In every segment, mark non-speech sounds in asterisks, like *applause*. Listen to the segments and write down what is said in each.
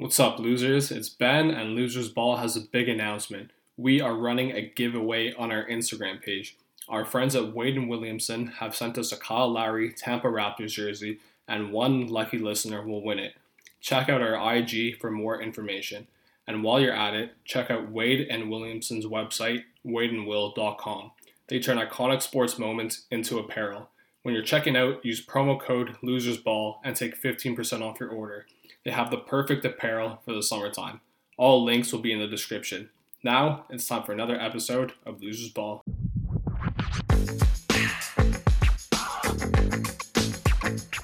What's up, losers? It's Ben, and Losers Ball has a big announcement. We are running a giveaway on our Instagram page. Our friends at Wade and Williamson have sent us a Kyle Lowry Tampa Raptors jersey, and one lucky listener will win it. Check out our IG for more information. And while you're at it, check out Wade and Williamson's website, wadeandwill.com. They turn iconic sports moments into apparel. When you're checking out, use promo code LosersBall and take 15% off your order. They have the perfect apparel for the summertime. All links will be in the description. Now, it's time for another episode of Losers Ball.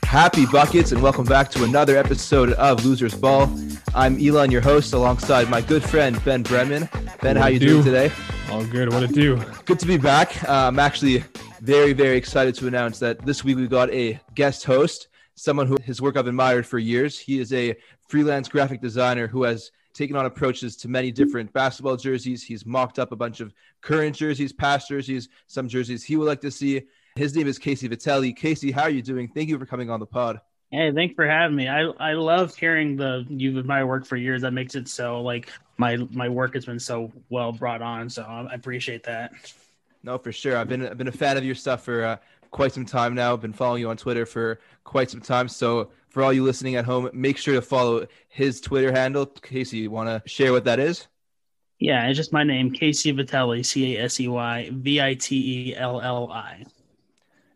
Happy buckets, and welcome back to another episode of Losers Ball. I'm Elon, your host, alongside my good friend Ben Bremen. Ben, What how you do? doing today? All good. What it do? Good to be back. Uh, I'm actually very, very excited to announce that this week we've got a guest host, someone who his work I've admired for years. He is a freelance graphic designer who has taken on approaches to many different basketball jerseys. He's mocked up a bunch of current jerseys, past jerseys, some jerseys he would like to see. His name is Casey Vitelli. Casey, how are you doing? Thank you for coming on the pod. Hey, thanks for having me. I I love hearing the you've admired work for years. That makes it so like my my work has been so well brought on. So I appreciate that. No, for sure. I've been I've been a fan of your stuff for uh, quite some time now. I've been following you on Twitter for quite some time. So for all you listening at home, make sure to follow his Twitter handle. Casey, you want to share what that is? Yeah, it's just my name, Casey Vitelli, C A S E Y V I T E L L I.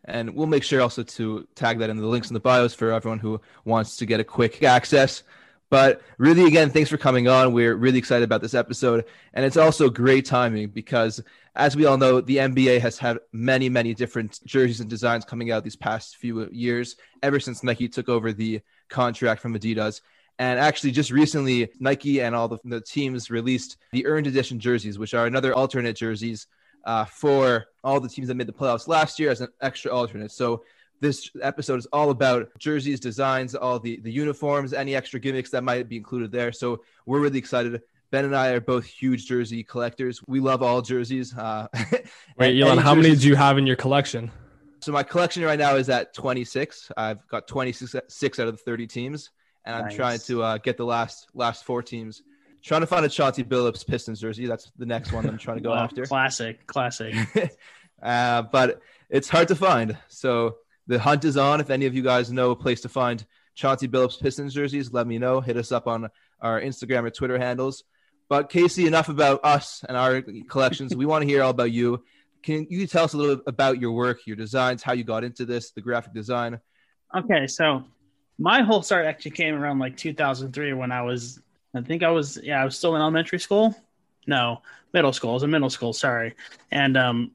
And we'll make sure also to tag that in the links in the bios for everyone who wants to get a quick access. But really, again, thanks for coming on. We're really excited about this episode. And it's also great timing because, as we all know, the NBA has had many, many different jerseys and designs coming out these past few years, ever since Nike took over the contract from Adidas. And actually, just recently, Nike and all the, the teams released the earned edition jerseys, which are another alternate jerseys uh, for all the teams that made the playoffs last year as an extra alternate. So this episode is all about jerseys, designs, all the the uniforms, any extra gimmicks that might be included there. So we're really excited. Ben and I are both huge jersey collectors. We love all jerseys. Uh, *laughs* Wait, Elon, any how many do you have in your collection? So my collection right now is at 26. I've got 26 six out of the 30 teams, and I'm trying to uh, get the last last four teams. Trying to find a Chauncey Billups Pistons jersey. That's the next one I'm trying to go Wow, after. Classic, classic. *laughs* uh, but it's hard to find. So the hunt is on. If any of you guys know a place to find Chauncey Billups Pistons jerseys, let me know. Hit us up on our Instagram or Twitter handles. But Casey, enough about us and our collections. we want to hear all about you. Can you tell us a little about your work, your designs, how you got into this, the graphic design? Okay, so my whole start actually came around like 2003 when I was, I think I was, yeah, I was still in elementary school. No, middle school. I was in middle school. Sorry, and um,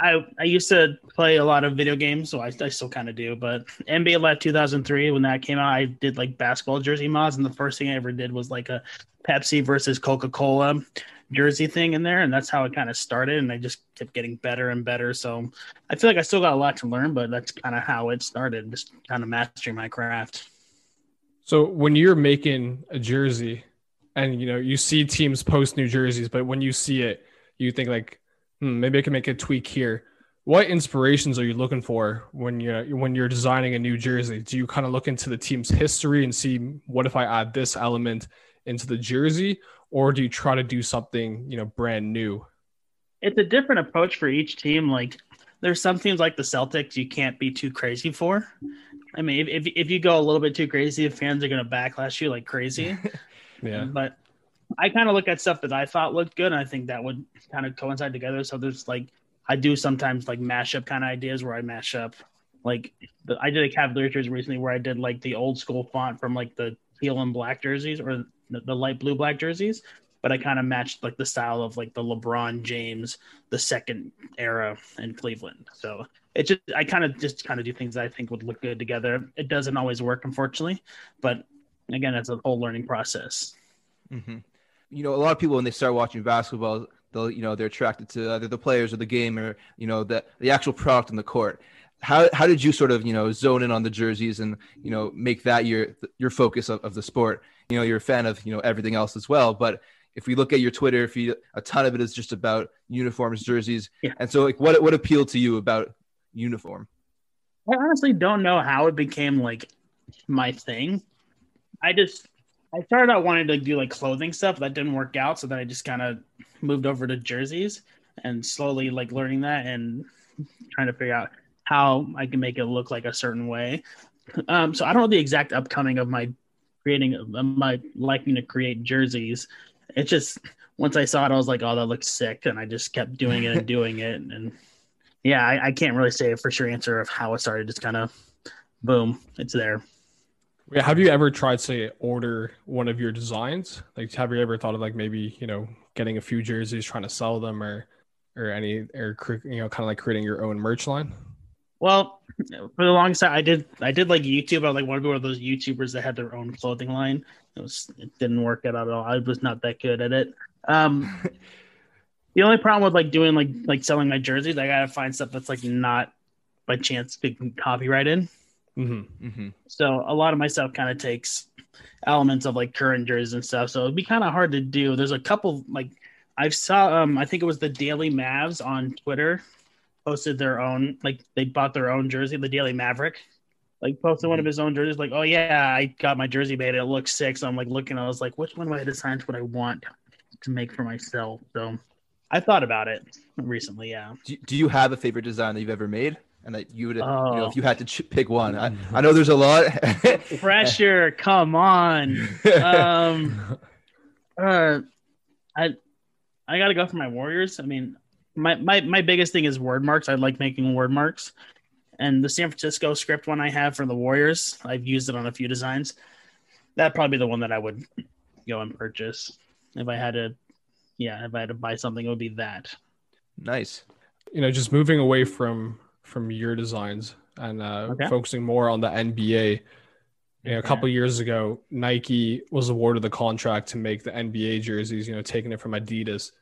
I I used to play a lot of video games, so I, I still kind of do. But NBA Live 2003 when that came out, I did like basketball jersey mods, and the first thing I ever did was like a Pepsi versus Coca Cola jersey thing in there, and that's how it kind of started. And I just kept getting better and better. So I feel like I still got a lot to learn, but that's kind of how it started, just kind of mastering my craft. So when you're making a jersey, and you know you see teams post new jerseys, but when you see it, you think like, hmm, maybe I can make a tweak here. What inspirations are you looking for when you're when you're designing a new jersey? Do you kind of look into the team's history and see what if I add this element into the jersey, or do you try to do something you know brand new? It's a different approach for each team. Like there's some teams like the Celtics you can't be too crazy for. I mean, if, if, if you go a little bit too crazy, the fans are going to backlash you like crazy. *laughs* Yeah. But I kind of look at stuff that I thought looked good, and I think that would kind of coincide together. So there's like I do sometimes like mashup kind of ideas where I mash up like the, I did a Cavaliers jersey recently where I did like the old school font from like the teal and black jerseys or the, light blue black jerseys, but I kind of matched like the style of like the LeBron James the second era in Cleveland. So it just I kind of just kind of do things that I think would look good together. It doesn't always work, unfortunately, but again, it's a whole learning process. hmm You know, a lot of people when they start watching basketball, they'll you know they're attracted to either the players or the game or you know the the actual product on the court. How how did you sort of you know zone in on the jerseys and you know make that your your focus of, of the sport? You know, you're a fan of you know everything else as well, but if we look at your Twitter feed, a ton of it is just about uniforms, jerseys, Yeah. and so like what what appealed to you about uniform? I honestly don't know how it became like my thing. I just I started out wanting to do like clothing stuff. That didn't work out, so then I just kind of moved over to jerseys and slowly like learning that and trying to figure out how I can make it look like a certain way. Um, so I don't know the exact upcoming of my creating my liking to create jerseys. It just once I saw it, I was like, oh, that looks sick, and I just kept doing it and *laughs* doing it, and yeah, I, I can't really say a for sure answer of how it started. Just kind of boom, it's there. Yeah, have you ever tried to order one of your designs? Like, have you ever thought of like maybe you know getting a few jerseys, trying to sell them, or or any or you know kind of like creating your own merch line? Well, for the longest time, I did I did like YouTube. I like one of those YouTubers that had their own clothing line. It was it didn't work out at all. I was not that good at it. Um, *laughs* the only problem with like doing like like selling my jerseys, I gotta find stuff that's like not by chance copyrighted. Mm-hmm. Mm-hmm. So a lot of my stuff kind of takes elements of like current jerseys and stuff. So it'd be kind of hard to do. There's a couple like I've saw um I think it was the Daily Mavs on Twitter posted their own like they bought their own jersey, the Daily Maverick. Like posted one of mm-hmm. his own jerseys, like, oh yeah, I got my jersey made. It looks sick. So I'm like looking, I was like, which one of my designs would I want to make for myself? So I thought about it recently. Yeah. Do, do you have a favorite design that you've ever made? And that you would, oh. you know, if you had to ch- pick one, I, I *laughs* know there's a lot. *laughs* Pressure, come on. Um, *laughs* uh, I, I got to go for my Warriors. I mean, my, my my biggest thing is word marks. I like making word marks, and the San Francisco script one I have for the Warriors, I've used it on a few designs. That'd probably be the one that I would go and purchase if I had to. Yeah, if I had to buy something, it would be that. Nice. You know, just moving away from from your designs and uh, okay. focusing more on the NBA. You know, a couple years ago, Nike was awarded the contract to make the NBA jerseys. You know, taking it from Adidas,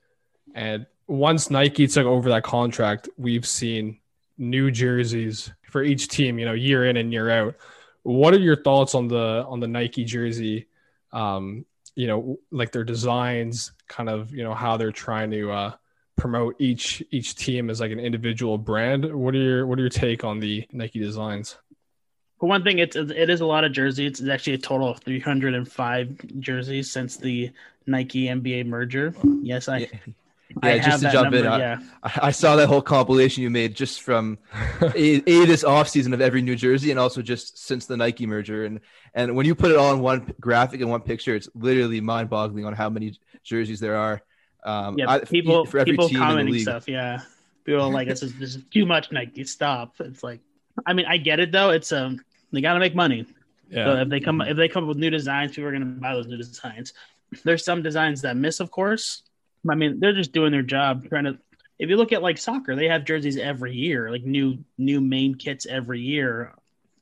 and once Nike took over that contract, we've seen new jerseys for each team, you know, year in and year out. What are your thoughts on the on the Nike jersey? Um, you know, like their designs, kind of, you know, how they're trying to uh, promote each each team as like an individual brand. What are your what are your take on the Nike designs? For one thing, it's it is a lot of jerseys. It's actually a total of 305 jerseys since the Nike NBA merger. Yes, I yeah, just to jump number, in, yeah. I, *laughs* I, saw that whole compilation you made just from a, *laughs* a this off season of every New Jersey, and also just since the Nike merger. And and when you put it all in one graphic and one picture, it's literally mind boggling on how many jerseys there are. Um, yeah, people for every people team commenting stuff. Yeah, people like this is this is too much Nike. Stop. It's like, I mean, I get it though. It's um, they got to make money. Yeah. So if they come if they come up with new designs, people are going to buy those new designs. There's some designs that miss, of course I mean, they're just doing their job trying to. If you look at like soccer, they have jerseys every year, like new new main kits every year.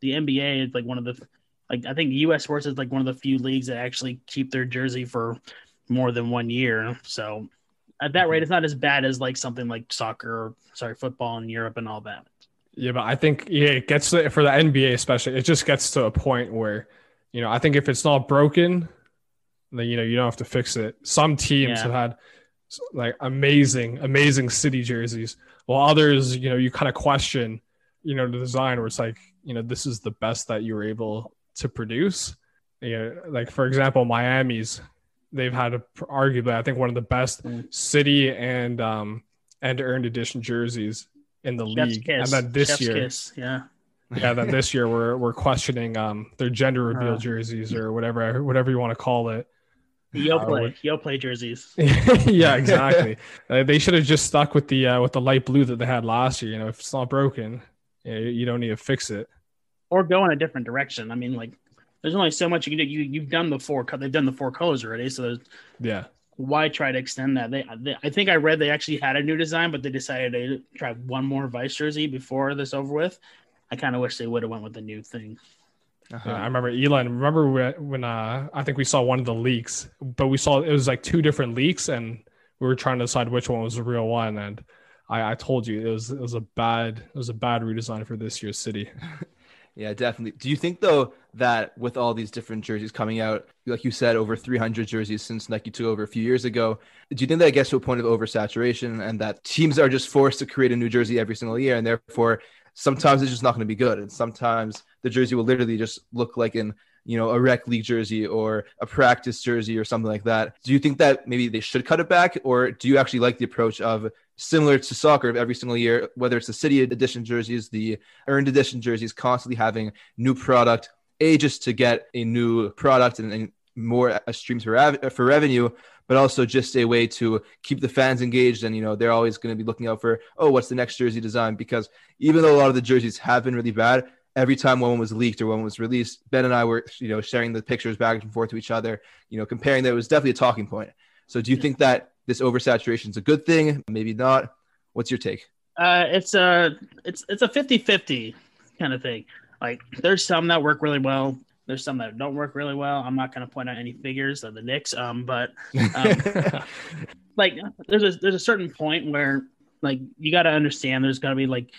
The NBA is like one of the like I think U.S. Sports is like one of the few leagues that actually keep their jersey for more than one year. So at that rate, it's not as bad as like something like soccer or sorry football in Europe and all that. Yeah, but I think yeah, it gets to, for the NBA especially. It just gets to a point where you know I think if it's not broken, then you know you don't have to fix it. Some teams yeah. have had like amazing, amazing city jerseys, while others, you know, you kind of question, you know, the design where it's like, you know, this is the best that you were able to produce. You know, like for example, Miami's, they've had a, arguably, I think, one of the best mm. city and um and earned edition jerseys in the Chef's league. Kiss. And then this Chef's year, kiss. yeah. yeah, then this year we're we're questioning um their gender reveal uh, jerseys or whatever whatever you want to call it. Yo play, yo play jerseys. *laughs* yeah, exactly. uh, they should have just stuck with the uh, with the light blue that they had last year. You know, if it's not broken, you, know, you don't need to fix it. Or go in a different direction. I mean, like, there's only so much you can do. You you've done the four. They've done the four colors already. So there's yeah. Why try to extend that? They, they, I think I read they actually had a new design, but they decided to try one more vice jersey before this over with. I kind of wish they would have went with the new thing. Uh-huh. Yeah, I remember Elon. Remember when uh, I think we saw one of the leaks, but we saw it was like two different leaks, and we were trying to decide which one was the real one. And I, I told you it was it was a bad it was a bad redesign for this year's city. *laughs* yeah, definitely. Do you think though that with all these different jerseys coming out, like you said, over 300 jerseys since Nike took over a few years ago, do you think that gets to a point of oversaturation and that teams are just forced to create a new jersey every single year, and therefore sometimes it's just not going to be good, and sometimes the jersey will literally just look like an you know, a rec league jersey or a practice jersey or something like that. Do you think that maybe they should cut it back, or do you actually like the approach of similar to soccer of every single year, whether it's the city edition jerseys, the earned edition jerseys, constantly having new product, a just to get a new product and, and more uh, streams for, for revenue, but also just a way to keep the fans engaged. And, you know, they're always going to be looking out for, oh, what's the next jersey design? Because even though a lot of the jerseys have been really bad, every time one was leaked or one was released, Ben and I were, you know, sharing the pictures back and forth to each other, you know, comparing that it was definitely a talking point. So do you think that this oversaturation is a good thing? Maybe not. What's your take? Uh, it's a it's it's a 50-50 kind of thing. Like there's some that work really well. There's some that don't work really well. I'm not going to point out any figures of the Knicks, um, but um, *laughs* like there's a there's a certain point where like you got to understand there's going to be like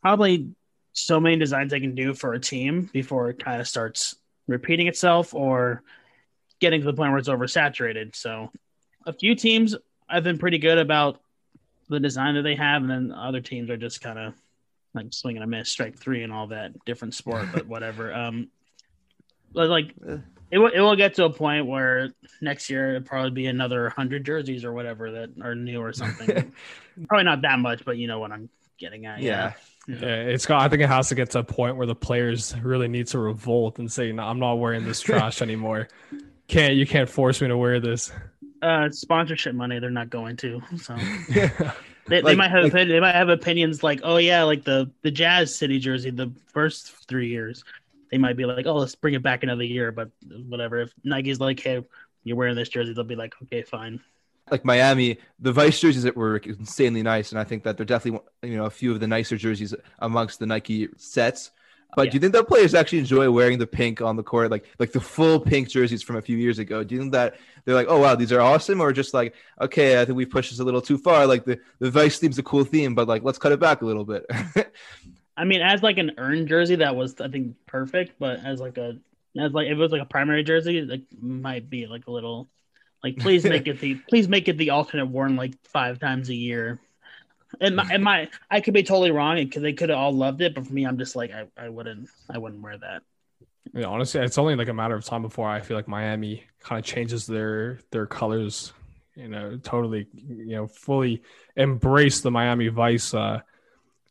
probably so many designs they can do for a team before it kind of starts repeating itself or getting to the point where it's oversaturated. So a few teams I've been pretty good about the design that they have, and then other teams are just kind of like swinging a miss, strike three, and all that different sport, but whatever. *laughs* Um, but like it will, it will get to a point where next year it'll probably be another hundred jerseys or whatever that are new or something. *laughs* probably not that much, but you know what I'm getting at. Yeah. yeah. Yeah. it's got. I think it has to get to a point where the players really need to revolt and say, "No, I'm not wearing this trash *laughs* anymore. Can't you can't force me to wear this." Uh, sponsorship money, they're not going to. So *laughs* yeah. they, like, they might have like, they might have opinions like, "Oh yeah, like the the Jazz City jersey, the first three years." they might be like, oh, let's bring it back another year. But whatever. If Nike's like, hey, you're wearing this jersey, they'll be like, okay, fine. Like Miami, the Vice jerseys that were insanely nice, and I think that they're definitely you know a few of the nicer jerseys amongst the Nike sets. But yeah. do you think that players actually enjoy wearing the pink on the court, like like the full pink jerseys from a few years ago? Do you think that they're like, oh wow, these are awesome, or just like, okay, I think we've pushed this a little too far. Like the the Vice theme's a cool theme, but like let's cut it back a little bit. *laughs* I mean, as like an earned jersey, that was I think perfect. But as like a as like if it was like a primary jersey, like might be like a little like please *laughs* make it the please make it the alternate worn like five times a year. And my, and my I could be totally wrong because they could have all loved it, but for me, I'm just like I, I wouldn't I wouldn't wear that. Yeah, honestly, it's only like a matter of time before I feel like Miami kind of changes their their colors. You know, totally, you know, fully embrace the Miami Vice uh,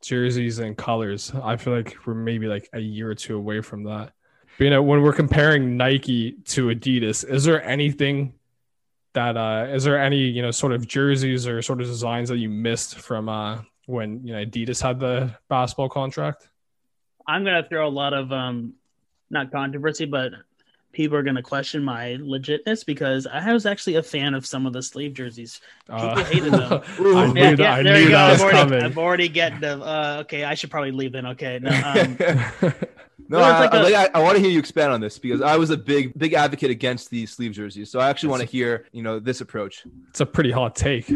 jerseys and colors. I feel like we're maybe like a year or two away from that. But, you know, when we're comparing Nike to Adidas, is there anything that uh is there any, you know, sort of jerseys or sort of designs that you missed from uh when you know Adidas had the basketball contract? I'm gonna throw a lot of um not controversy, but people are going to question my legitness because I was actually a fan of some of the sleeve jerseys. People uh, hated them. *laughs* I knew, yeah, that, yeah, I knew that was I'm already, coming. I'm already getting them. Uh, okay, I should probably leave then. Okay. No, um, *laughs* no I, like a, I, I, want to hear you expand on this because I was a big, big advocate against the sleeve jerseys. So I actually want to hear, you know, this approach. It's a pretty hot take.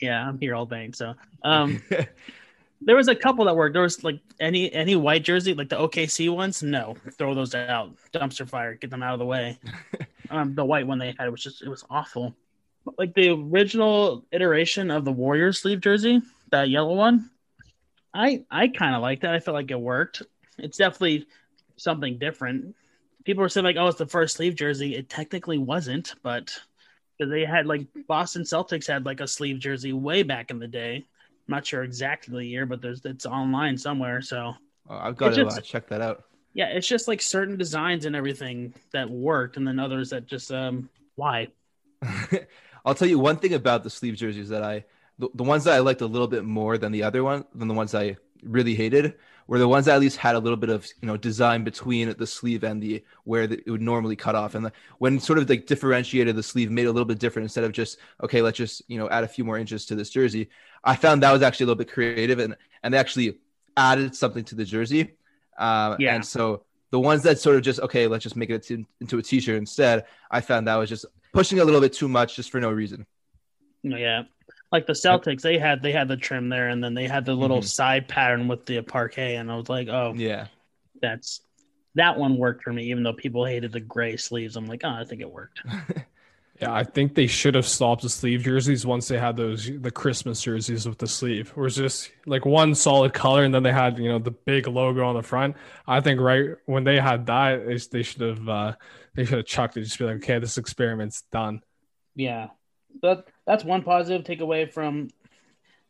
Yeah, I'm here all day. So, um, *laughs* there was a couple that worked. There was like any any white jersey, like the OKC ones. No, throw those out. Dumpster fire. Get them out of the way. *laughs* um, the white one they had was just it was awful. Like the original iteration of the Warriors sleeve jersey, that yellow one. I I kind of like that. I felt like it worked. It's definitely something different. People were saying like, "Oh, it's the first sleeve jersey." It technically wasn't, but they had like Boston Celtics had like a sleeve jersey way back in the day I'm not sure exactly the year, but there's it's online somewhere. So oh, I've got to uh, check that out. Yeah, it's just like certain designs and everything that worked, and then others that just um why. *laughs* I'll tell you one thing about the sleeve jerseys that I the, the ones that I liked a little bit more than the other one than the ones I really hated were the ones that at least had a little bit of you know design between the sleeve and the where the, it would normally cut off. And the, when sort of like differentiated the sleeve made a little bit different instead of just okay let's just you know add a few more inches to this jersey i found that was actually a little bit creative and and they actually added something to the jersey. Um, yeah. and so the ones that sort of just okay let's just make it into a t-shirt instead i found that was just pushing a little bit too much just for no reason. Yeah like the Celtics, they had they had the trim there, and then they had the little mm-hmm. side pattern with the parquet, and I was like, oh yeah, that's that one worked for me, even though people hated the gray sleeves. I'm like, oh, I think it worked. *laughs* yeah, I think they should have stopped the sleeve jerseys once they had those the Christmas jerseys with the sleeve. It was just like one solid color, and then they had you know the big logo on the front. I think right when they had that, they, they should have uh, they should have chucked it. Just be like, okay, this experiment's done. Yeah, that that's one positive takeaway from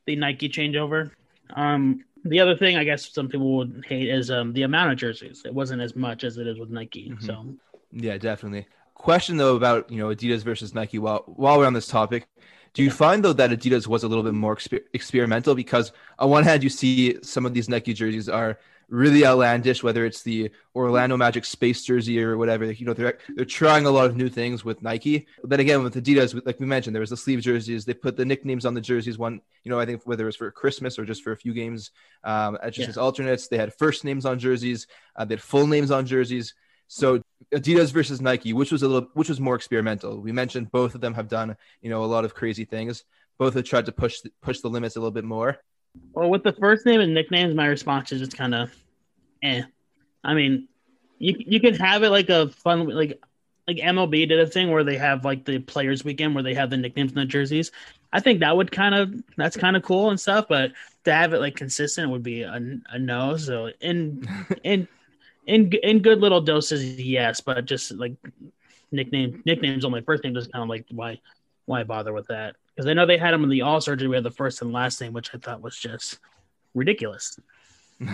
the Nike changeover. Um, the other thing I guess some people would hate is um, the amount of jerseys. It wasn't as much as it is with Nike. Mhm. So Yeah, definitely. Question though about you know Adidas versus Nike. While while we're on this topic, do you find though that Adidas was a little bit more exper- experimental? Because on one hand, you see some of these Nike jerseys are really outlandish, whether it's the Orlando Magic space jersey or whatever. You know, they're they're trying a lot of new things with Nike. But then again, with Adidas, like we mentioned, there was the sleeve jerseys. They put the nicknames on the jerseys. One, you know, I think whether it was for Christmas or just for a few games, um, as just Yeah. as alternates. They had first names on jerseys. Uh, they had full names on jerseys. So Adidas versus Nike, which was a little, which was more experimental. We mentioned both of them have done, you know, a lot of crazy things. Both have tried to push push the limits a little bit more. Well, with the first name and nicknames, my response is just kind of, eh. I mean, you you could have it like a fun like like MLB did a thing where they have like the players weekend where they have the nicknames in the jerseys. I think that would kind of that's kind of cool and stuff, but to have it like consistent would be a, a no. So in *laughs* in in in good little doses, yes, but just like nickname nicknames only. First name just kind of like why why bother with that? Because I know they had them in the All Star. We had the first and last name, which I thought was just ridiculous. *laughs*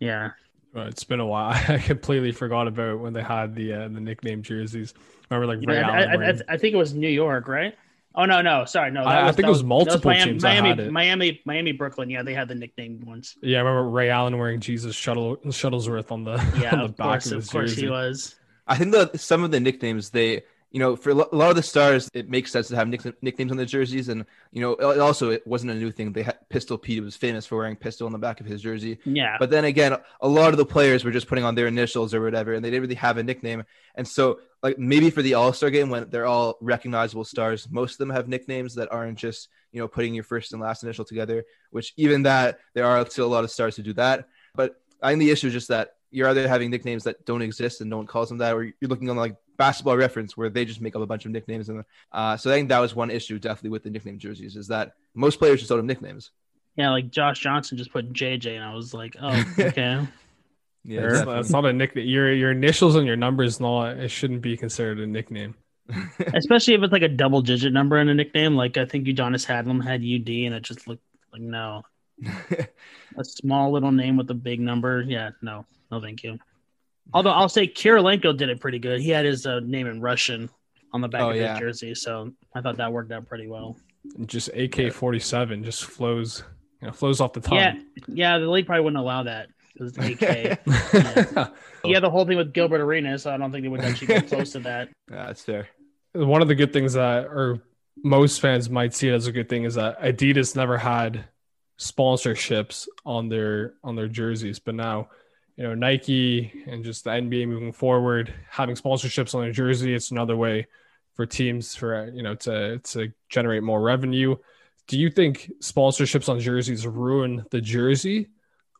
Yeah, Uh, it's been a while. *laughs* I completely forgot about when they had the uh, the nickname jerseys. Remember, like Ray Yeah, I, Allen I, I, wearing- I think it was New York, right? Oh no, no, sorry, no. I- I think it was that multiple Miami, teams Miami, had it. Miami, Miami, Brooklyn. Yeah, they had the nicknamed ones. yeah, I remember Ray Allen wearing Jesus shuttle Shuttlesworth on the *laughs* Yeah, on the of back course, of of his course jersey. he was. I think that some of the nicknames they, you know, for a lot of the stars, it makes sense to have nick- nicknames on the jerseys, and you know, it also it wasn't a new thing. They had Pistol Pete was famous for wearing pistol on the back of his jersey. Yeah, But then again, a lot of the players were just putting on their initials or whatever, and they didn't really have a nickname. And so, like maybe for the All Star game when they're all recognizable stars, most of them have nicknames that aren't just you know putting your first and last initial together. Which even that there are still a lot of stars who do that. But I think the issue is just that you're either having nicknames that don't exist and no one calls them that, or you're looking on like Basketball Reference where they just make up a bunch of nicknames. And uh, so I think that was one issue definitely with the nickname jerseys is that most players just don't have nicknames. yeah, like Josh Johnson just put JJ, and I was like, oh, *laughs* okay. Yeah, That's, definitely. that's not a nickname. Your your initials and your numbers not it shouldn't be considered a nickname. *laughs* Especially if it's like a double digit number in a nickname. Like I think Udonis Haslem had UD, and it just looked like no, *laughs* a small little name with a big number. Yeah, no, no, thank you. Although I'll say Kirilenko did it pretty good. He had his uh, name in Russian on the back Oh, of yeah. his jersey, so I thought that worked out pretty well. Just AK forty seven just flows you know, flows off the tongue. Yeah, yeah, the league probably wouldn't allow that because it's AK. Yeah. yeah, the whole thing with Gilbert Arenas, so I don't think they would actually get *laughs* close to that. Yeah, that's fair. One of the good things that or most fans might see it as a good thing is that Adidas never had sponsorships on their on their jerseys, but now you know Nike and just the NBA moving forward having sponsorships on their jersey, it's another way for teams for you know to to generate more revenue. Do you think sponsorships on jerseys ruin the jersey,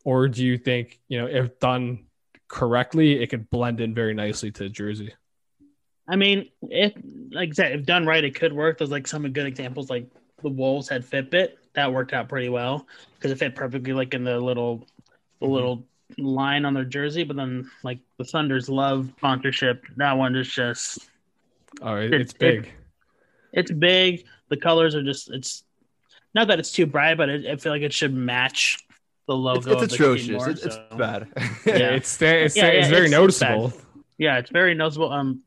or do you think you know if done correctly, it could blend in very nicely to the jersey? I mean, if like I said, if done right, it could work. There's like some good examples, like the Wolves had Fitbit, that worked out pretty well because it fit perfectly, like in the little, the Mhm. little line on their jersey. But then, like the Thunder's love sponsorship, that one is just Oh, it, It- it's big. it's big. The colors are just it's not that it's too bright, but it, I feel like it should match the logo. It's, of it's the atrocious. more, it's, it's so- bad. *laughs* Yeah, it's it's, Yeah, it's yeah, very it's- it's noticeable. Yeah, it's very noticeable. Um,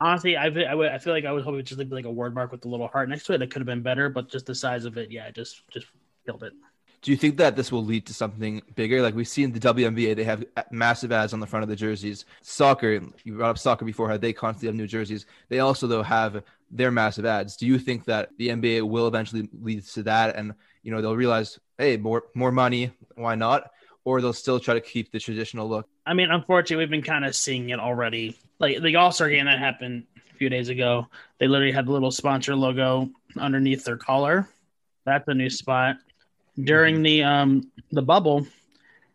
honestly, I I, feel like I was hoping it just looked like a word mark with a little heart next to it. That could have been better, but just the size of it, yeah, just just killed it. Do you think that this will lead to something bigger? Like we've seen the WNBA, they have massive ads on the front of the jerseys. Soccer, you brought up soccer before, how they constantly have new jerseys. They also though have their massive ads. Do you think that the NBA will eventually lead to that, and you know they'll realize, hey, more more money, why not? Or they'll still try to keep the traditional look. I mean, unfortunately, we've been kind of seeing it already. Like the All Star game that happened a few days ago, they literally had the little sponsor logo underneath their collar. That's a new spot. During the um the bubble,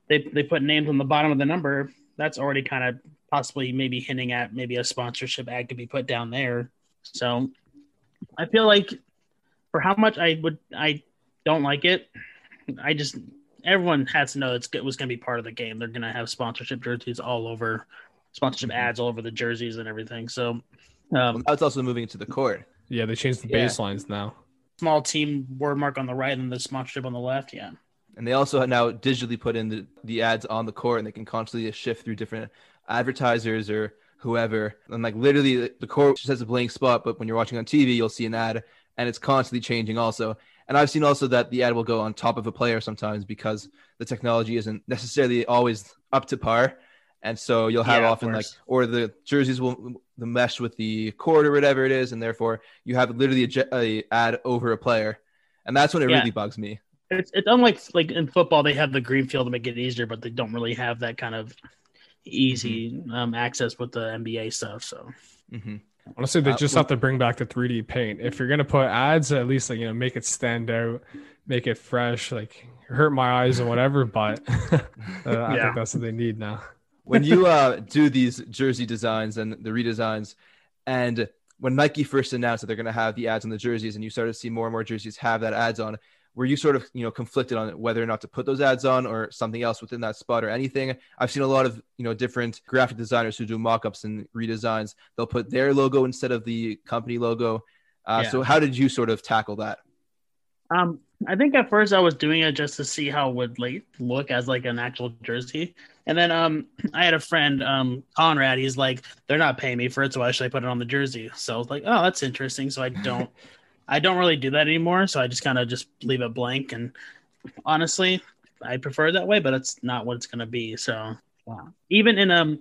they they put names on the bottom of the number. That's already kind of possibly maybe hinting at maybe a sponsorship ad could be put down there. So I feel like for how much I would I don't like it, I just everyone has to know it's it was going to be part of the game. They're going to have sponsorship jerseys all over, sponsorship Mhm. ads all over the jerseys and everything. So, Well, um, now it's also moving to the court. Yeah, they changed the Yeah. baselines now. Small team word mark on the right and the sponsorship on the left. Yeah, And they also now digitally put in the, the ads on the court and they can constantly shift through different advertisers or whoever. And like literally the court just has a blank spot, but when you're watching on TV, you'll see an ad and it's constantly changing also. And I've seen also that the ad will go on top of a player sometimes because the technology isn't necessarily always up to par. And so you'll have Yeah, of often like, or the jerseys will the mesh with the court or whatever it is, and therefore you have literally a, a ad over a player, and that's when it Yeah. really bugs me. it's it's unlike like in football they have the green field to make it easier, but they don't really have that kind of easy um, access with the NBA stuff. So hmm Honestly, they Uh, just well- have to bring back the 3D paint. If you're gonna put ads, at least like you know, make it stand out, make it fresh, like hurt my eyes and whatever. But *laughs* uh, I Yeah. think that's what they need now. When you uh, *laughs* do these jersey designs and the redesigns, and when Nike first announced that they're going to have the ads on the jerseys, and you started to see more and more jerseys have that ads on, were you sort of you know conflicted on whether or not to put those ads on or something else within that spot or anything? I've seen a lot of you know different graphic designers who do mock-ups and redesigns. They'll put their logo instead of the company logo. Uh, Yeah. So how did you sort of tackle that? Um, I think at first I was doing it just to see how it would like look as like an actual jersey, and then um, *clears throat* I had a friend, um, Conrad. He's like, they're not paying me for it, so why should I put it on the jersey? So I was like, oh, that's interesting. So I *laughs* don't, I don't really do that anymore. So I just kind of just leave it blank, and honestly, I prefer it that way, but it's not what it's gonna be. So even in um,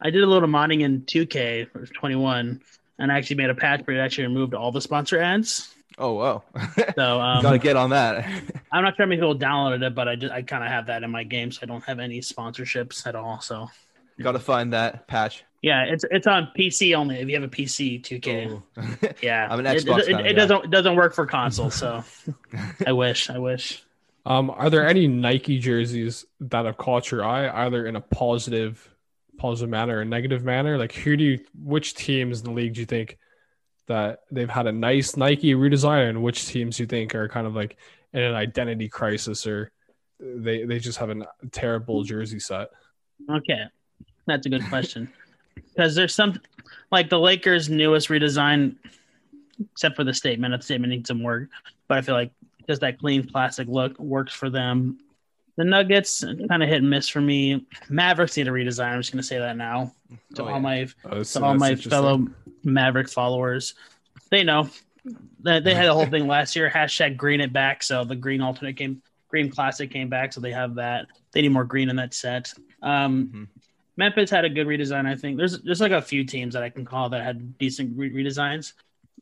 I did a little modding in 2K or 21, and I actually made a patch where it actually removed all the sponsor ads. Oh wow, *laughs* So um, gotta get on that. *laughs* I'm not sure how many people downloaded it, but I just I kind of have that in my game, so I don't have any sponsorships at all. So gotta find that patch. yeah, it's it's on PC only. If you have a PC, 2K. Ooh. Yeah, I'm an It- Xbox It, it, guy, it yeah. doesn't it doesn't work for console, so *laughs* I wish I wish. Um, are there any Nike jerseys that have caught your eye, either in a positive, positive manner or negative manner? Like, who do you, which teams in the league do you think that they've had a nice Nike redesign, and which teams you think are kind of like in an identity crisis, or they they just have a terrible jersey set? Okay, that's a good question *laughs* because there's some like the Lakers' newest redesign, except for the statement. The statement needs some work, but I feel like just that clean plastic look works for them. The Nuggets kind of hit and miss for me. Mavericks need a redesign. I'm just gonna say that now to Oh, all yeah. my so to all my fellow Maverick followers. They know they, they had a whole thing last year. Hashtag green it back. So the green alternate came, green classic came back. So they have that. They need more green in that set. Um, Mhm. Memphis had a good redesign. I think there's there's like a few teams that I can call that had decent re- redesigns,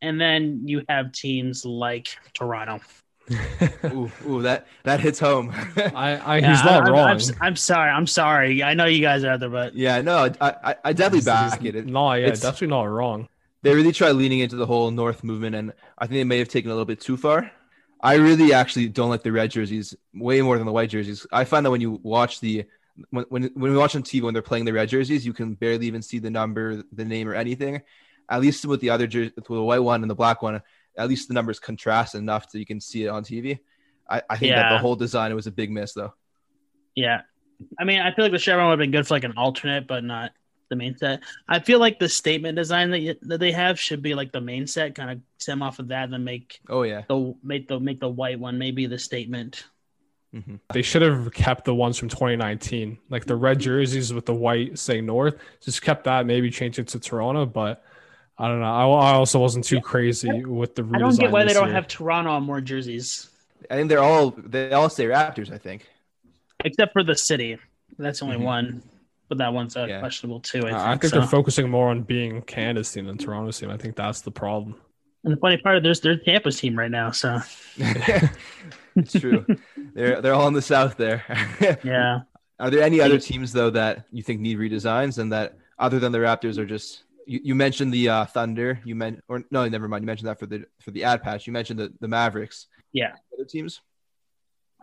and then you have teams like Toronto. *laughs* ooh, ooh, that that hits home. *laughs* I, I Yeah, he's not I- I'm, wrong. I'm, I'm sorry. I'm sorry. I know you guys are there, but yeah, no, I, I, I definitely He's- back he's it. it. No, yeah, it's- definitely not wrong. They really try leaning into the whole North movement, and I think they may have taken a little bit too far. I really actually don't like the red jerseys way more than the white jerseys. I find that when you watch the when when, when we watch on TV when they're playing the red jerseys, you can barely even see the number, the name, or anything. At least with the other jersey, with the white one and the black one, at least the numbers contrast enough that you can see it on TV. I, I think that the whole design was a big miss, though. Yeah. I mean, I feel like the chevron would have been good for like an alternate, but not the main set. I feel like the statement design that, you, that they have should be like the main set, kind of stem off of that, and then make Oh yeah. the make the make the white one maybe the statement. hmm They should have kept the ones from 2019, like the red jerseys with the white saying North. Just kept that, maybe change it to Toronto. But I don't know. I, I also wasn't too crazy with the redesign. I don't get why they don't year. have Toronto on more jerseys, I think they're all they all say Raptors. I think. except for the city. That's only Mhm. one, but that one's uh, Yeah. questionable too. I I think, I think so. they're focusing more on being Canada's team than Toronto's team. I think that's the problem. and the funny part, is, there's there's Tampa's team right now. So *laughs* it's true. they're they're all in the south there. *laughs* yeah, Are there any other teams though that you think need redesigns and that other than the Raptors are just you, you mentioned the uh, Thunder, you meant or no, never mind. You mentioned that for the for the ad patch. You mentioned the, the Mavericks. Yeah. Other teams?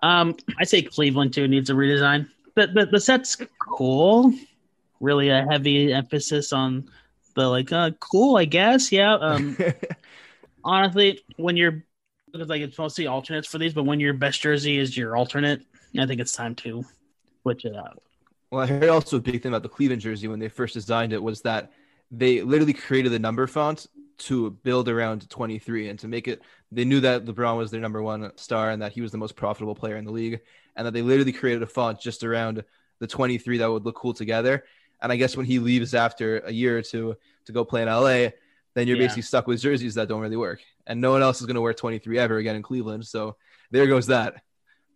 um, I say Cleveland too needs a redesign. The, the the set's cool. Really a heavy emphasis on the like uh cool, I guess. Yeah. Um, *laughs* honestly, when you're because like it's mostly alternates for these, but when your best jersey is your alternate, I think it's time to switch it out. Well, I heard also a big thing about the Cleveland jersey when they first designed it was that they literally created the number font to build around 23 and to make it they knew that LeBron was their number one star and that he was the most profitable player in the league and that they literally created a font just around the 23 that would look cool together and I guess when he leaves after a year or two to go play in LA then you're Yeah. basically stuck with jerseys that don't really work and no one else is going to wear 23 ever again in Cleveland so there goes that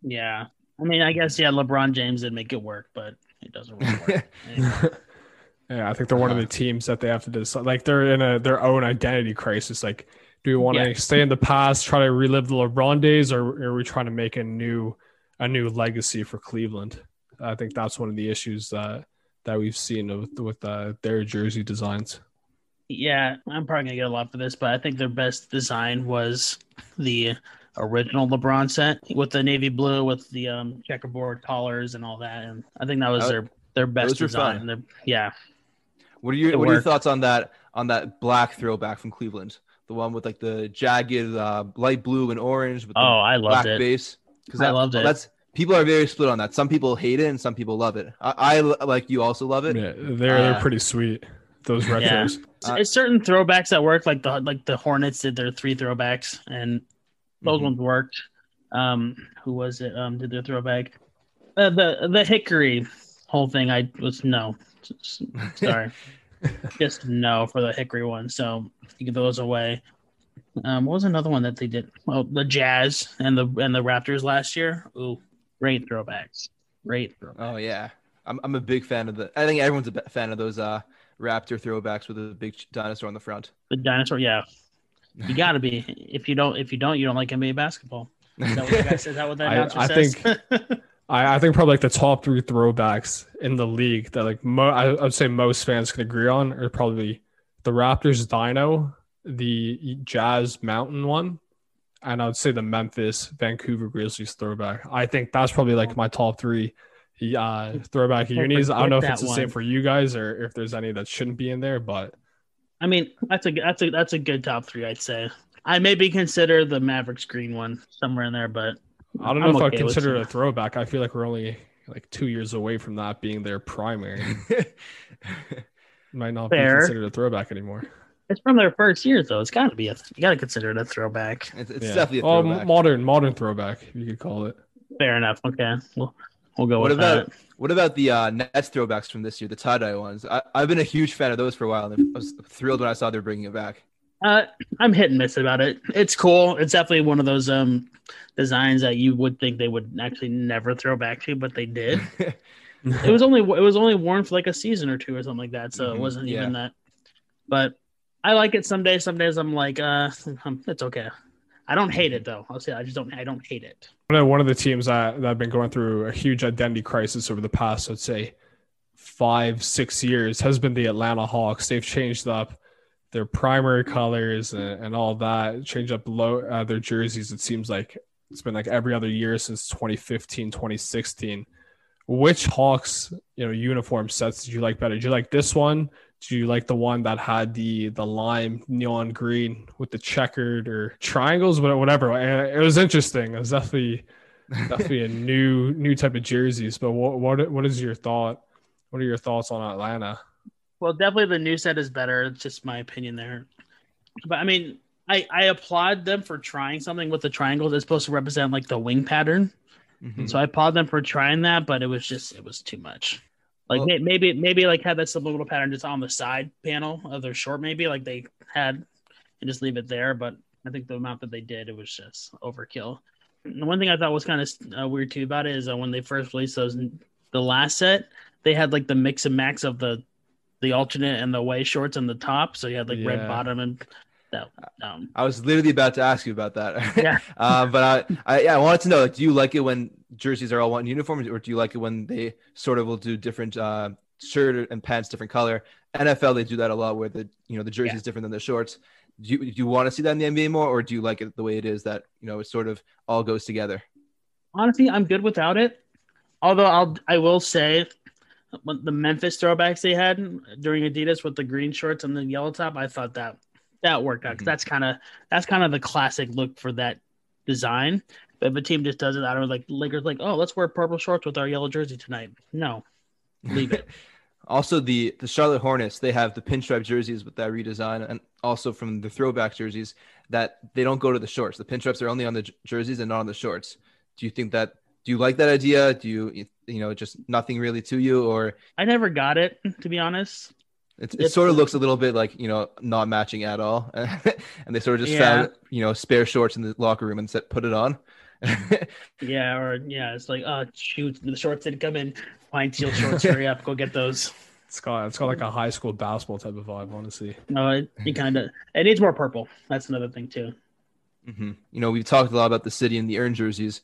Yeah. I mean, I guess yeah, LeBron James did make it work, but it doesn't really work. *laughs* Yeah, I think they're one of the teams that they have to decide. Like they're in a their own identity crisis. Like, do we want to Yeah. stay in the past, try to relive the LeBron days, or are we trying to make a new a new legacy for Cleveland? I think that's one of the issues that that we've seen with with uh, their jersey designs. yeah, I'm probably gonna get a lot for this, but I think their best design was the original LeBron set with the navy blue with the um, checkerboard collars and all that, and I think that was That- their their best design. Their- yeah, What are your It What are your thoughts on that on that black throwback from Cleveland? The one with like the jagged uh, light blue and orange with the Oh, I black loved it. base. Because I loved it. That's people are very split on that. Some people hate it and some people love it. I, I like you also love it. Yeah, they're they're Uh, pretty sweet. Those retros. Yeah. Uh, It's- it's certain throwbacks that work, like the like the Hornets did their three throwbacks, and those Mhm. ones worked. Um, who was it? Um, did their throwback? Uh, the the Hickory whole thing. I was no, S- *laughs* sorry, just no for the Hickory one. So you can throw those away. Um, what was another one that they did? Well, the Jazz and the and the Raptors last year. Ooh, great throwbacks. Great throwbacks. Oh yeah, I'm I'm a big fan of the. I think everyone's a fan of those uh Raptor throwbacks with a big dinosaur on the front. The dinosaur. Yeah, you got to be. If you don't, if you don't, you don't like NBA basketball. Is that what the guy says? Is that what that *laughs* I- announcer I says? *laughs* I, I think probably like the top three throwbacks in the league that like mo- I, I'd say most fans can agree on are probably the Raptors Dino, the Jazz Mountain one, and I'd say the Memphis Vancouver Grizzlies throwback. I think that's probably like my top three uh, throwback unis. I don't know if it's the that same for you guys or if there's any that shouldn't be in there, but I mean, that's a that's a that's a good top three, I'd say. I maybe consider the Mavericks green one somewhere in there, but I don't know I'm if I'd okay with consider it a throwback. I feel like we're only like two years away from that being their primary. *laughs* Might not Fair. be considered a throwback anymore. it's from their first year though. It's got to be a you got to consider it a throwback. it's it's Yeah. definitely a Oh, throwback. modern, modern throwback, if you could call it. Fair enough. Okay, we'll we'll go What with about that. what about the uh, Nets throwbacks from this year, the tie dye ones? I, I've been a huge fan of those for a while, and I was thrilled when I saw they're bringing it back. Uh, I'm hit and miss about it. It's cool. It's definitely one of those um designs that you would think they would actually never throw back to, but they did. *laughs* it was only it was only worn for like a season or two or something like that, so it Mhm, wasn't yeah. even that. But I like it some days. Some days I'm like, uh, um, it's okay. I don't hate it though. I'll say I just don't. I don't hate it. I know one of the teams that, that have been going through a huge identity crisis over the past, I'd say, five, six years has been the Atlanta Hawks. They've changed up their primary colors and, and all that, change up low, uh, their jerseys. It seems like it's been like every other year since 2015, 2016. Which Hawks, you know, uniform sets did you like better? Did you like this one? Do you like the one that had the the lime neon green with the checkered or triangles, wha- whatever? And it was interesting. It was definitely definitely a new new type of jerseys. But what what what is your thought? What are your thoughts on Atlanta? Well, definitely the new set is better. It's just my opinion there. But I mean, I I applaud them for trying something with the triangles. It's supposed to represent like the wing pattern. Mhm. So I applaud them for trying that, but it was just it was too much. Like Well- maybe maybe like have that subliminal pattern just on the side panel of their short, maybe like they had, and just leave it there. But I think the amount that they did, it was just overkill. And the one thing I thought was kind of uh, weird too about it is uh, when they first released those, the last set, they had like the mix and max of the the alternate and the away shorts on the top. So you had like red bottom and that. Um, I was literally about to ask you about that. *laughs* Yeah. uh, but I, I, yeah, I wanted to know, like, do you like it when jerseys are all one uniform, or do you like it when they sort of will do different uh, shirt and pants, different color? NFL, they do that a lot, where the you know the jersey is different than the shorts. Do you, do you want to see that in the NBA more, or do you like it the way it is that you know it sort of all goes together? honestly, I'm good without it. Although I'll I will say the Memphis throwbacks they had during Adidas with the green shorts and the yellow top, I thought that that worked out Mhm. that's kind of that's kind of the classic look for that design. But if a team just does it out of like Lakers, like, oh, let's wear purple shorts with our yellow jersey tonight. No, leave it. *laughs* Also, the the Charlotte Hornets they have the pinstripe jerseys with that redesign, and also from the throwback jerseys that they don't go to the shorts. The pinstripes are only on the jerseys and not on the shorts. Do you think that? Do you like that idea? Do you you know just nothing really to you, or I never got it to be honest. it's, it sort of looks a little bit like you know not matching at all, *laughs* and they sort of just Yeah. found you know spare shorts in the locker room and said put it on. *laughs* Yeah, or yeah, it's like, oh shoot, the shorts didn't come in. Fine teal shorts, hurry up, go get those. *laughs* It's got it's got like a high school basketball type of vibe, honestly. No, it, it kind of it needs more purple. That's another thing too. hmm You know, we've talked a lot about the city and the earn jerseys.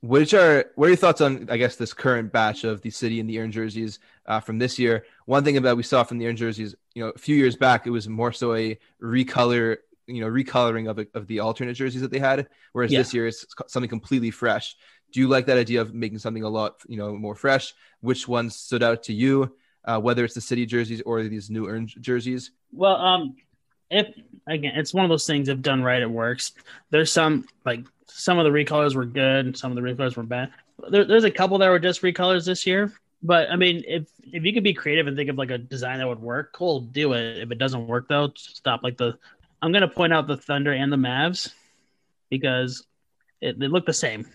Which are what are your thoughts on, I guess, this current batch of the city and the earn jerseys uh, from this year? One thing about we saw from the earn jerseys, you know, a few years back, it was more so a recolor, you know, recoloring of, of the alternate jerseys that they had, whereas Yeah. this year it's something completely fresh. Do you like that idea of making something a lot, you know, more fresh? Which ones stood out to you? Uh, whether it's the city jerseys or these new earn jerseys? Well, um, if again, it's one of those things. If done right, it works. There's some like some of the recolors were good, some of the recolors were bad. There, there's a couple that were just recolors this year. But I mean, if if you could be creative and think of like a design that would work, cool, do it. If it doesn't work though, stop. Like the, I'm gonna point out the Thunder and the Mavs because it, they look the same,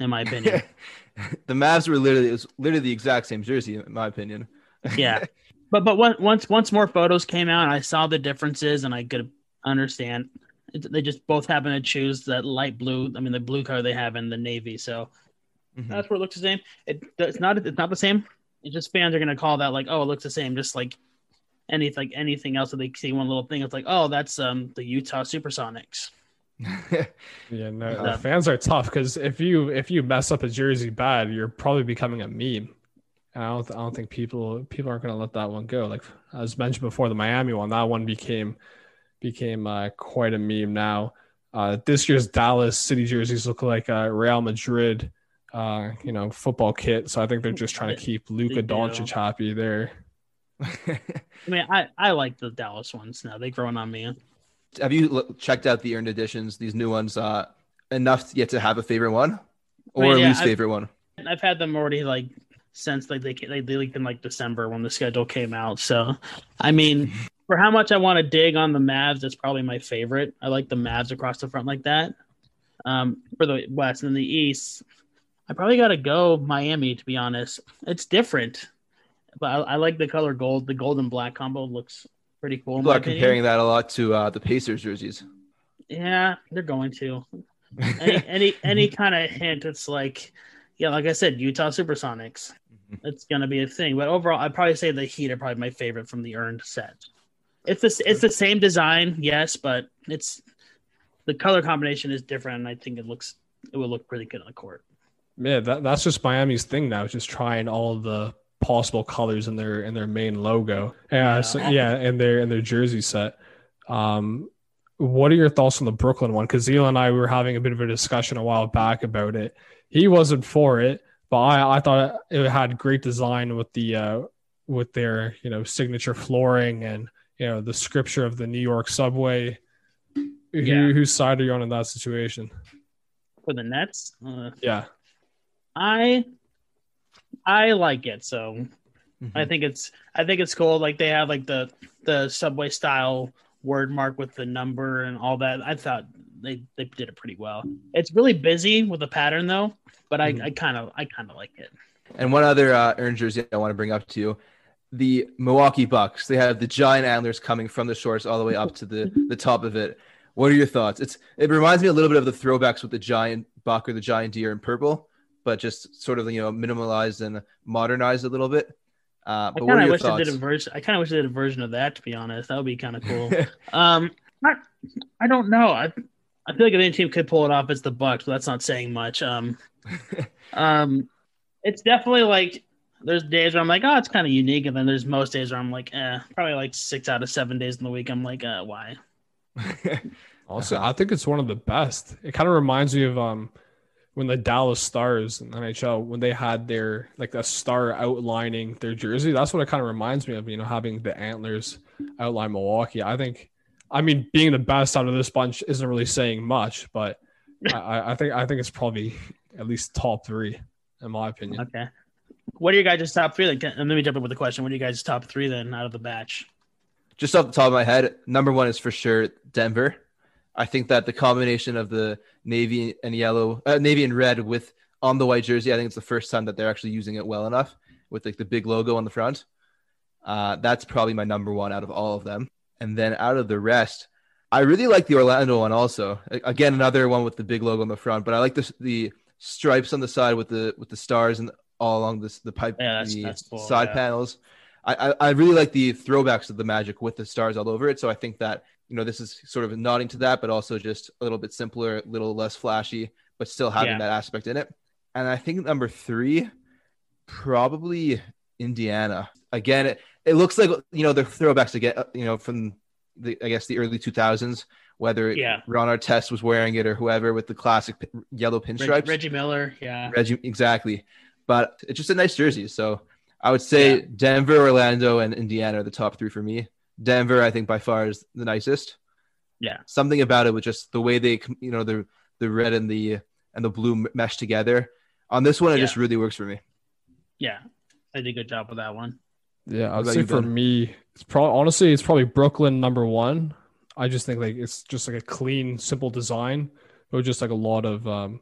in my opinion. *laughs* the Mavs were literally it was literally the exact same jersey, in my opinion. *laughs* yeah but but on- once once more photos came out i saw the differences and i could understand they just both happen to choose that light blue i mean the blue color they have in the navy so Mhm. that's where it looks the same it, it's not it's not the same it's just fans are going to call that like oh it looks the same just like any like anything else that they see one little thing it's like oh that's um the utah supersonics *laughs* Yeah, no, Yeah. fans are tough because if you if you mess up a jersey bad, you're probably becoming a meme. And I don't I don't think people people aren't gonna let that one go. Like as mentioned before, the Miami one, that one became became uh, quite a meme now. Uh, this year's Dallas City jerseys look like a Real Madrid, uh, you know, football kit. So I think they're just trying to keep Luka. Doncic happy there. *laughs* i mean i i like the dallas ones now They're growing on me Have you lo- checked out the earned editions, these new ones, uh, enough yet to have a favorite one or mean, a yeah, least I've- favorite one? I've had them already like since like they they, they leaked in like December when the schedule came out. So, I mean, for how much I want to dig on the Mavs, it's probably my favorite. I like the Mavs across the front like that. Um, for the West and the East, I probably got to go Miami to be honest. It's different, but I, I like the color gold. The gold and black combo looks pretty cool. People are opinion. comparing that a lot to uh, the Pacers jerseys. Yeah, they're going to. *laughs* any any any kind of hint it's like yeah like i said utah supersonics Mhm. it's gonna be a thing but overall i'd probably say the heat are probably my favorite from the earned set it's the, it's the same design yes but it's the color combination is different and i think it looks it will look pretty good on the court Yeah, that, that's just Miami's thing now, just trying all the possible colors in their in their main logo. Yeah, Yeah. so, yeah, and their and their jersey set. Um, what are your thoughts on the Brooklyn one? Because Zeal and I were having a bit of a discussion a while back about it. He wasn't for it, but I I thought it had great design with the uh with their you know signature flooring and you know the scripture of the New York subway. Who, Yeah. whose side are you on in that situation? for the nets uh, Yeah. i i like it so Mhm. I think it's I think it's cool. Like they have like the the subway style word mark with the number and all that. I thought they they did it pretty well. It's really busy with the pattern though, but I. I kind of I kind of like it. And one other uh, earned jersey I want to bring up to you. The Milwaukee Bucks, they have the giant antlers coming from the shorts all the way up to the, the top of it. What are your thoughts? It's it reminds me a little bit of the throwbacks with the giant buck or the giant deer in purple, but just sort of you know minimalized and modernized a little bit. Uh, I but what kind of wish they thoughts? did a version. I kind of wish they did a version of that. To be honest, that would be kind of cool. *laughs* um, I, I don't know. I I feel like if any team could pull it off, it's the Bucks, but that's not saying much. Um, *laughs* um, it's definitely like there's days where I'm like, oh, it's kind of unique, and then there's most days where I'm like, eh, probably like six out of seven days in the week. I'm like, uh, why? *laughs* Also, I think it's one of the best. It kind of reminds me of um when the Dallas Stars in the NHL when they had their like a star outlining their jersey. That's what it kind of reminds me of. You know, having the antlers outline Milwaukee. I think I mean, being the best out of this bunch isn't really saying much, but *laughs* I, I think I think it's probably at least top three in my opinion. Okay. What are your guys' top three? Let me jump in with the question. What are you guys' top three then out of the batch? Just off the top of my head, number one is for sure Denver. I think that the combination of the navy and yellow, uh, navy and red with on the white jersey, I think it's the first time that they're actually using it well enough with like the big logo on the front. Uh, that's probably my number one out of all of them. And then out of the rest, I really like the Orlando one also. Again, another one with the big logo on the front, but I like the the stripes on the side with the with the stars and all along this the pipe Yeah, that's- the that's cool, side yeah. panels. I, I I really like the throwbacks of the Magic with the stars all over it. So I think that you know this is sort of nodding to that, but also just a little bit simpler, a little less flashy, but still having Yeah. that aspect in it. And I think number three, probably Indiana. Again, it, it looks like you know the throwbacks again, uh, you know, from the I guess the early two thousands, whether Yeah. Ron Artest was wearing it or whoever with the classic yellow pinstripes. Reg- Reggie Miller. Yeah. Reggie, exactly. But it's just a nice jersey. So I would say Yeah. Denver, Orlando, and Indiana are the top three for me. Denver, I think by far is the nicest. Yeah. Something about it with just the way they, com- you know, the the red and the and the blue mesh together. On this one, it Yeah. just really works for me. Yeah. I did a good job with that one. Yeah, I'd say you, for Ben? me, it's probably honestly it's probably Brooklyn number one. I just think like it's just like a clean, simple design, but with just like a lot of um,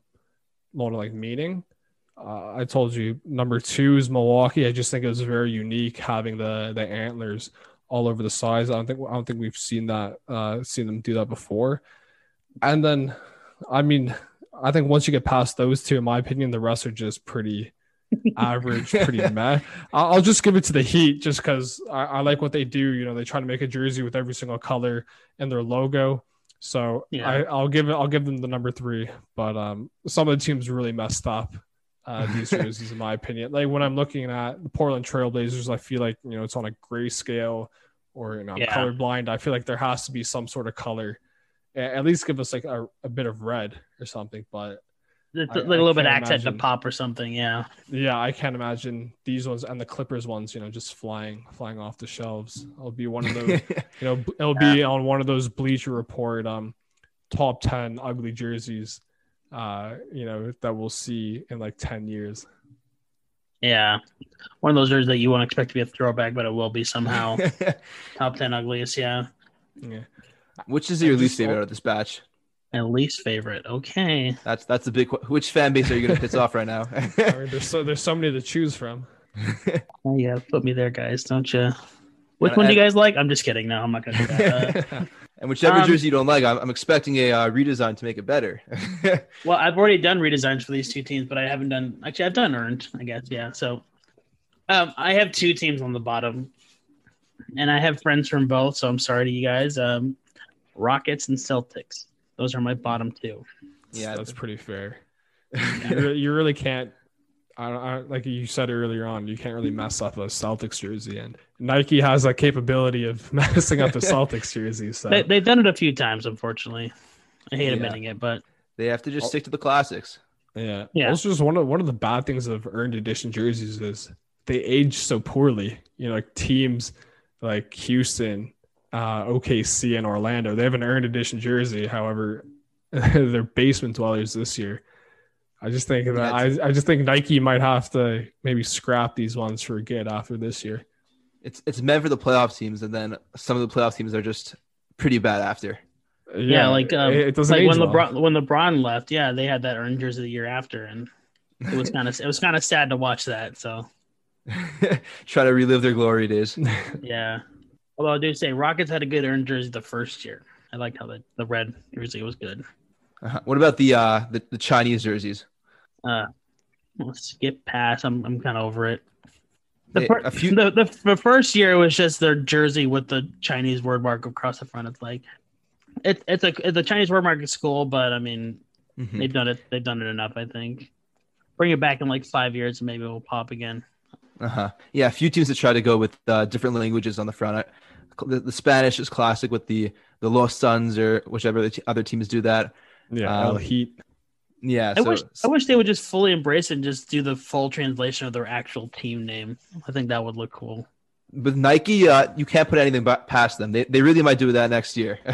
lot of like meaning. Uh, I told you number two is Milwaukee. I just think it was very unique having the the antlers all over the sides. I don't think I don't think we've seen that uh, seen them do that before. And then, I mean, I think once you get past those two, in my opinion, the rest are just pretty *laughs* average, pretty *laughs* meh. I'll just give it to the Heat just because I, I like what they do. You know, they try to make a jersey with every single color in their logo. So Yeah. I, I'll give it. I'll give them the number three. But um, some of the teams really messed up uh, these *laughs* jerseys, in my opinion. Like when I'm looking at the Portland Trailblazers, I feel like you know it's on a grayscale or you know I'm Yeah. colorblind. I feel like there has to be some sort of color. At least give us like a, a bit of red or something. But like I a little bit accent to pop or something. Yeah. yeah, I can't imagine these ones and the Clippers ones, you know, just flying, flying off the shelves. It'll be one of those, *laughs* you know, it'll be on one of those Bleacher Report um top ten ugly jerseys, uh, you know, that we'll see in like ten years. Yeah. One of those jerseys that you won't expect to be a throwback, but it will be somehow. *laughs* Top 10 ugliest. Yeah. Yeah, Which is your least favorite out of this batch? And least favorite. Okay. That's that's a big. Which fan base are you going to piss off right now? *laughs* I mean, there's so there's so many to choose from. *laughs* Oh, yeah. Put me there, guys. Don't you? Which And one do you guys like? I'm just kidding. No, I'm not going to do that. *laughs* Uh, and whichever Um, jersey you don't like, I'm, I'm expecting a uh, redesign to make it better. *laughs* well, I've already done redesigns for these two teams, but I haven't done. Actually, I've done earned. I guess. Yeah. So, um, I have two teams on the bottom, and I have friends from both. So I'm sorry to you guys. Um, Rockets and Celtics. Those are my bottom two. yeah, that's pretty fair. You really, you really can't. I, I, like you said earlier on, you can't really mess up a Celtics jersey, and Nike has that capability of *laughs* messing up a *laughs* Celtics jersey. So They, they've done it a few times, unfortunately. I hate Yeah. admitting it, but they have to just stick to the classics. Yeah. Yeah. Also, just one of one of the bad things of earned edition jerseys is they age so poorly. You know, like teams like Houston, uh, OKC, and Orlando, they have an earned edition jersey. However, *laughs* they're basement dwellers this year. I just think that I, I just think Nike might have to maybe scrap these ones for good after this year. It's it's meant for the playoff teams, and then some of the playoff teams are just pretty bad after. yeah, like um, it, it doesn't like age when well. LeBron when LeBron left, yeah, they had that earned jersey the year after, and it was kind of it was kind of sad to watch that. So *laughs* Try to relive their glory days. *laughs* yeah. Although I do say Rockets had a good earned jersey the first year. I liked how the, the red jersey was good. Uh-huh. What about the uh the, the Chinese jerseys? Uh, let's skip past. I'm I'm kind of over it. The, They- fir- a few- the, the the first year was just their jersey with the Chinese word mark across the front. It's like it, it's a it's a Chinese word mark at school, but I mean Mhm. they've done it they've done it enough. I think. Bring it back in like five years, and maybe it will pop again. Uh-huh. Yeah, a few teams that try to go with uh, different languages on the front. I- The, the Spanish is classic with the the Los Suns or whichever the t- other teams do that. yeah, um, El Heat. Yeah, I so wish I wish they would just fully embrace it and just do the full translation of their actual team name. I think that would look cool. with Nike, uh, you can't put anything ba- past them. They, they really might do that next year. *laughs*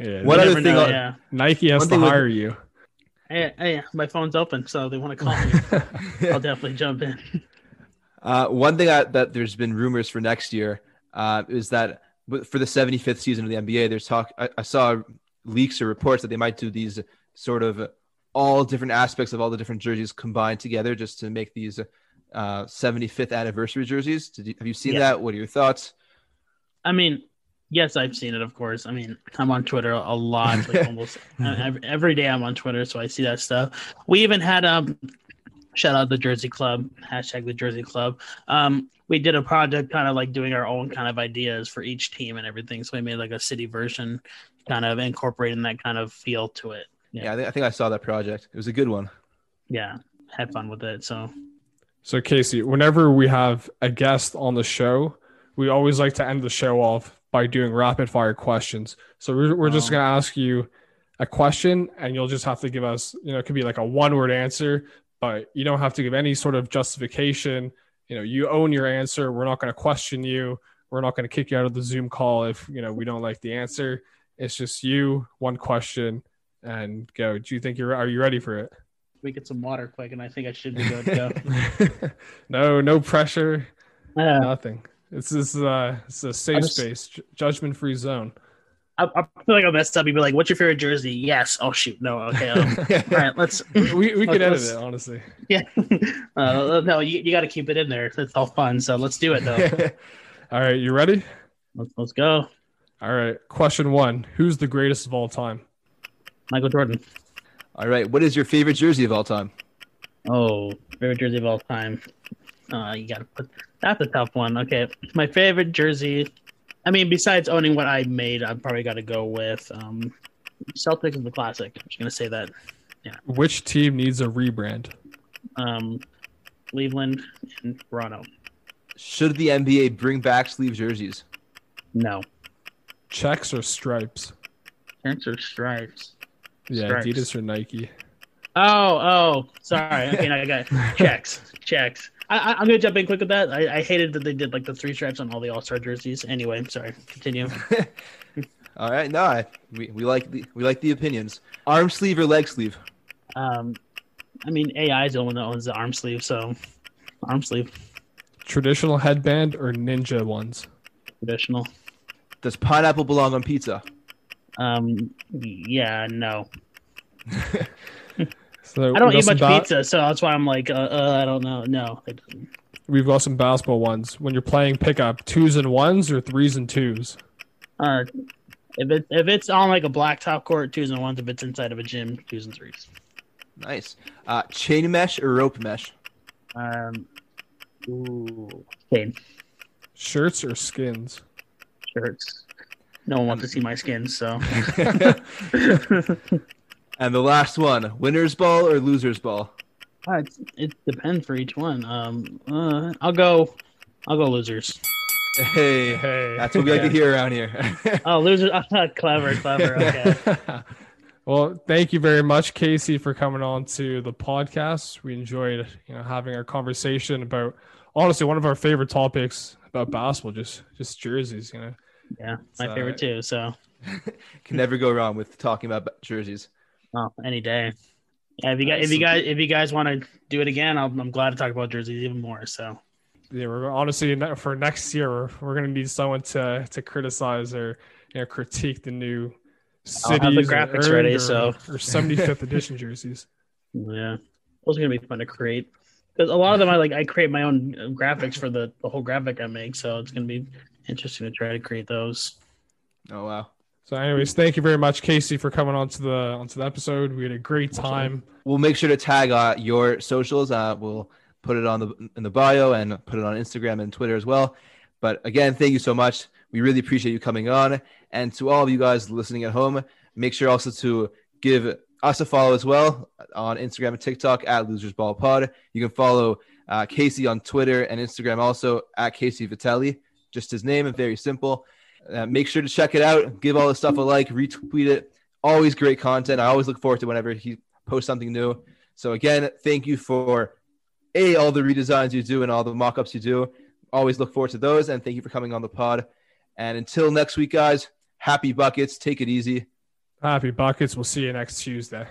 Yeah, What You other thing know, on- yeah. Nike has to thing with- hire you. Hey, hey, my phone's open, so they want to call me. *laughs* I'll definitely jump in. Uh, one thing I, that there's been rumors for next year uh, is that for the 75th season of the NBA, there's talk. I, I saw leaks or reports that they might do these sort of all different aspects of all the different jerseys combined together just to make these uh, 75th anniversary jerseys. Did you, have you seen Yeah. that? What are your thoughts? I mean, yes, I've seen it. Of course. I mean, I'm on Twitter a lot, like *laughs* almost every, every day. I'm on Twitter, so I see that stuff. We even had um, shout out the Jersey Club hashtag the Jersey Club. Um, we did a project, kind of like doing our own kind of ideas for each team and everything. So we made like a city version, kind of incorporating that kind of feel to it. Yeah, Yeah. I, think, I think I saw that project. It was a good one. Yeah, had fun with it. So So Casey, whenever we have a guest on the show, we always like to end the show off by doing rapid fire questions. So we're, we're just Oh. going to ask you a question and you'll just have to give us, you know, it could be like a one word answer, but you don't have to give any sort of justification. You know, you own your answer. We're not going to question you. We're not going to kick you out of the Zoom call if, you know, we don't like the answer. It's just you, one question and go. Do you think you're, are you ready for it? we get some water quick, and I think I should be good to go. *laughs* no, no pressure. Yeah. Nothing. It's this uh it's a safe just- space, ju- judgment free zone. I, I feel like I messed up. You'd be like, "What's your favorite jersey?" Yes. Oh shoot. No. Okay. Um, *laughs* all right. Let's. We we could edit it, honestly. *laughs* Yeah. Uh, no, you, you got to keep it in there. It's all fun. So let's do it though. All right, you ready? let's, let's go. All right. Question one: Who's the greatest of all time? Michael Jordan. all right. What is your favorite jersey of all time? Oh, favorite jersey of all time. Uh, you got to put. That's a tough one. Okay, my favorite jersey. I mean, besides owning what I made, I've probably got to go with um, Celtics is the classic. I'm just gonna say that. Yeah. Which team needs a rebrand? Um, Cleveland and Toronto. Should the NBA bring back sleeve jerseys? No. Checks or stripes? Checks or stripes? Yeah, Stripes. Adidas or Nike. Oh, oh, sorry. Okay, now I got *laughs* checks. Checks. I, I, I'm gonna jump in quick with that. I, I hated that they did like the three stripes on all the All Star jerseys. Anyway, sorry. Continue. *laughs* All right. No, I, we, we like the we like the opinions. Arm sleeve or leg sleeve? Um, I mean, AI is the one that owns the arm sleeve, so arm sleeve Traditional headband or ninja ones? traditional. Does pineapple belong on pizza? Um, yeah, no, *laughs* So I don't eat much ba- pizza, so that's why I'm like, uh, uh, I don't know. No, it doesn't. We've got some basketball ones. When you're playing pickup, twos and ones or threes and twos? Uh, if it if it's on like a blacktop court, twos and ones. If it's inside of a gym, twos and threes. Nice. Uh, chain mesh or rope mesh? Um, ooh, okay, Shirts or skins? shirts. No one wants to see my skin, so. *laughs* And the last one: winners ball or losers ball? Uh, it's- it depends for each one. Um, uh, I'll go. I'll go losers. Hey, Hey. that's what we like to hear around here. *laughs* Oh, losers! *laughs* clever, clever. Okay. well, thank you very much, Casey, for coming on to the podcast. We enjoyed, you know, having our conversation about honestly one of our favorite topics about basketball, just just jerseys. You know, Yeah, my favorite too. So, *laughs* Can never go wrong with talking about jerseys. oh, any day. Yeah, if you guys, if you guys, if you guys want to do it again, I'll, I'm glad to talk about jerseys even more. So, yeah, we're honestly for next year we're, we're gonna need someone to to criticize or you know critique the new have the graphics ready, or, so. or 75th *laughs* edition jerseys. yeah, those are gonna be fun to create because a lot of them I like. I create my own graphics for the the whole graphic I make, so it's gonna be interesting to try to create those. Oh wow. So, anyways, thank you very much, Casey, for coming onto the onto the episode. We had a great time. We'll make sure to tag uh, your socials. Uh, we'll put it on the in the bio and put it on Instagram and Twitter as well. But again, thank you so much. We really appreciate you coming on. And to all of you guys listening at home, make sure also to give us a follow as well on Instagram and TikTok at Losers Ball Pod. You can follow uh, Casey on Twitter and Instagram also at Casey Vitelli. Just his name and very simple. Uh, make sure to check it out. Give all the stuff a like, retweet it. Always great content. I always look forward to whenever he posts something new. So again, thank you for a all the redesigns you do and all the mock-ups you do. always look forward to those. And thank you for coming on the pod. And until next week, guys, happy buckets. Take it easy. Happy buckets. We'll see you next Tuesday.